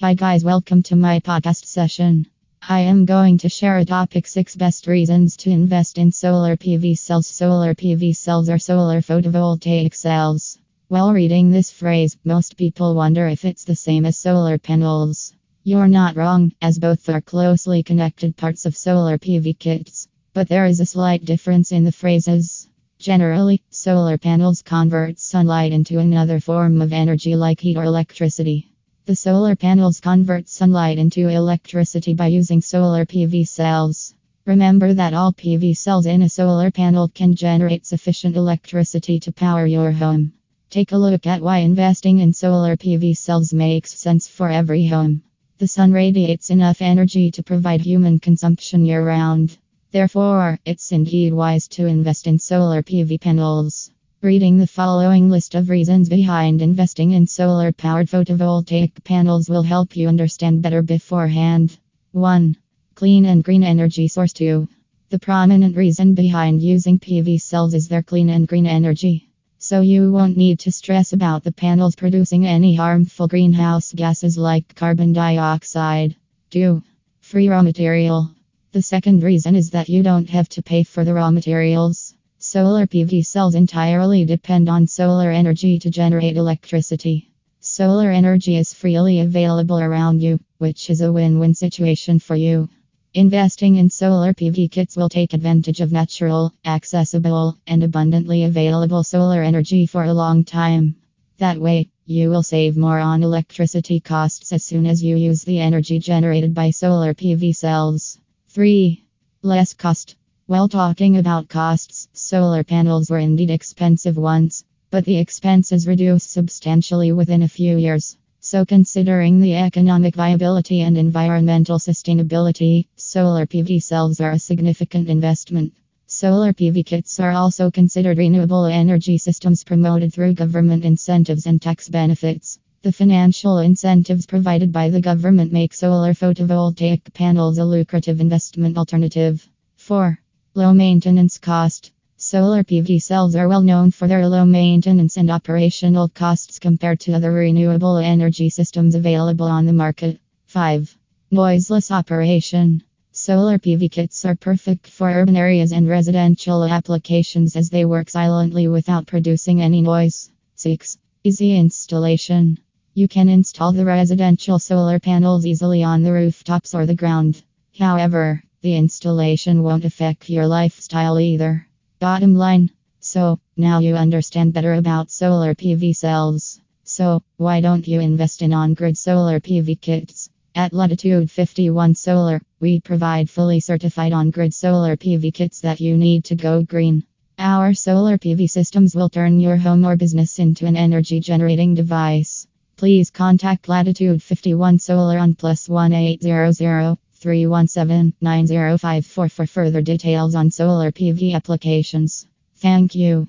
Hi, guys, welcome to my podcast session. I am going to share a topic six best reasons to invest in solar PV cells. Solar PV cells are solar photovoltaic cells. While reading this phrase, most people wonder if it's the same as solar panels. You're not wrong, as both are closely connected parts of solar PV kits. But there is a slight difference in the phrases. Generally, solar panels convert sunlight into another form of energy like heat or electricity. The solar panels convert sunlight into electricity by using solar PV cells. Remember that all PV cells in a solar panel can generate sufficient electricity to power your home. Take a look at why investing in solar PV cells makes sense for every home. The sun radiates enough energy to provide human consumption year round. Therefore, it's indeed wise to invest in solar PV panels. Reading the following list of reasons behind investing in solar powered photovoltaic panels will help you understand better beforehand. 1. Clean and green energy source 2. The prominent reason behind using PV cells is their clean and green energy. So you won't need to stress about the panels producing any harmful greenhouse gases like carbon dioxide. 2. Free raw material. The second reason is that you don't have to pay for the raw materials. Solar PV cells entirely depend on solar energy to generate electricity. Solar energy is freely available around you, which is a win win situation for you. Investing in solar PV kits will take advantage of natural, accessible, and abundantly available solar energy for a long time. That way, you will save more on electricity costs as soon as you use the energy generated by solar PV cells. 3. Less cost. While talking about costs, solar panels were indeed expensive once, but the expenses reduced substantially within a few years. So, considering the economic viability and environmental sustainability, solar PV cells are a significant investment. Solar PV kits are also considered renewable energy systems promoted through government incentives and tax benefits. The financial incentives provided by the government make solar photovoltaic panels a lucrative investment alternative. 4. Low maintenance cost. Solar PV cells are well known for their low maintenance and operational costs compared to other renewable energy systems available on the market. 5. Noiseless operation. Solar PV kits are perfect for urban areas and residential applications as they work silently without producing any noise. 6. Easy installation. You can install the residential solar panels easily on the rooftops or the ground. However, the installation won't affect your lifestyle either. Bottom line. So, now you understand better about solar PV cells. So, why don't you invest in on grid solar PV kits? At Latitude 51 Solar, we provide fully certified on grid solar PV kits that you need to go green. Our solar PV systems will turn your home or business into an energy generating device. Please contact Latitude 51 Solar on plus 1800 317 9054 for further details on solar PV applications. Thank you.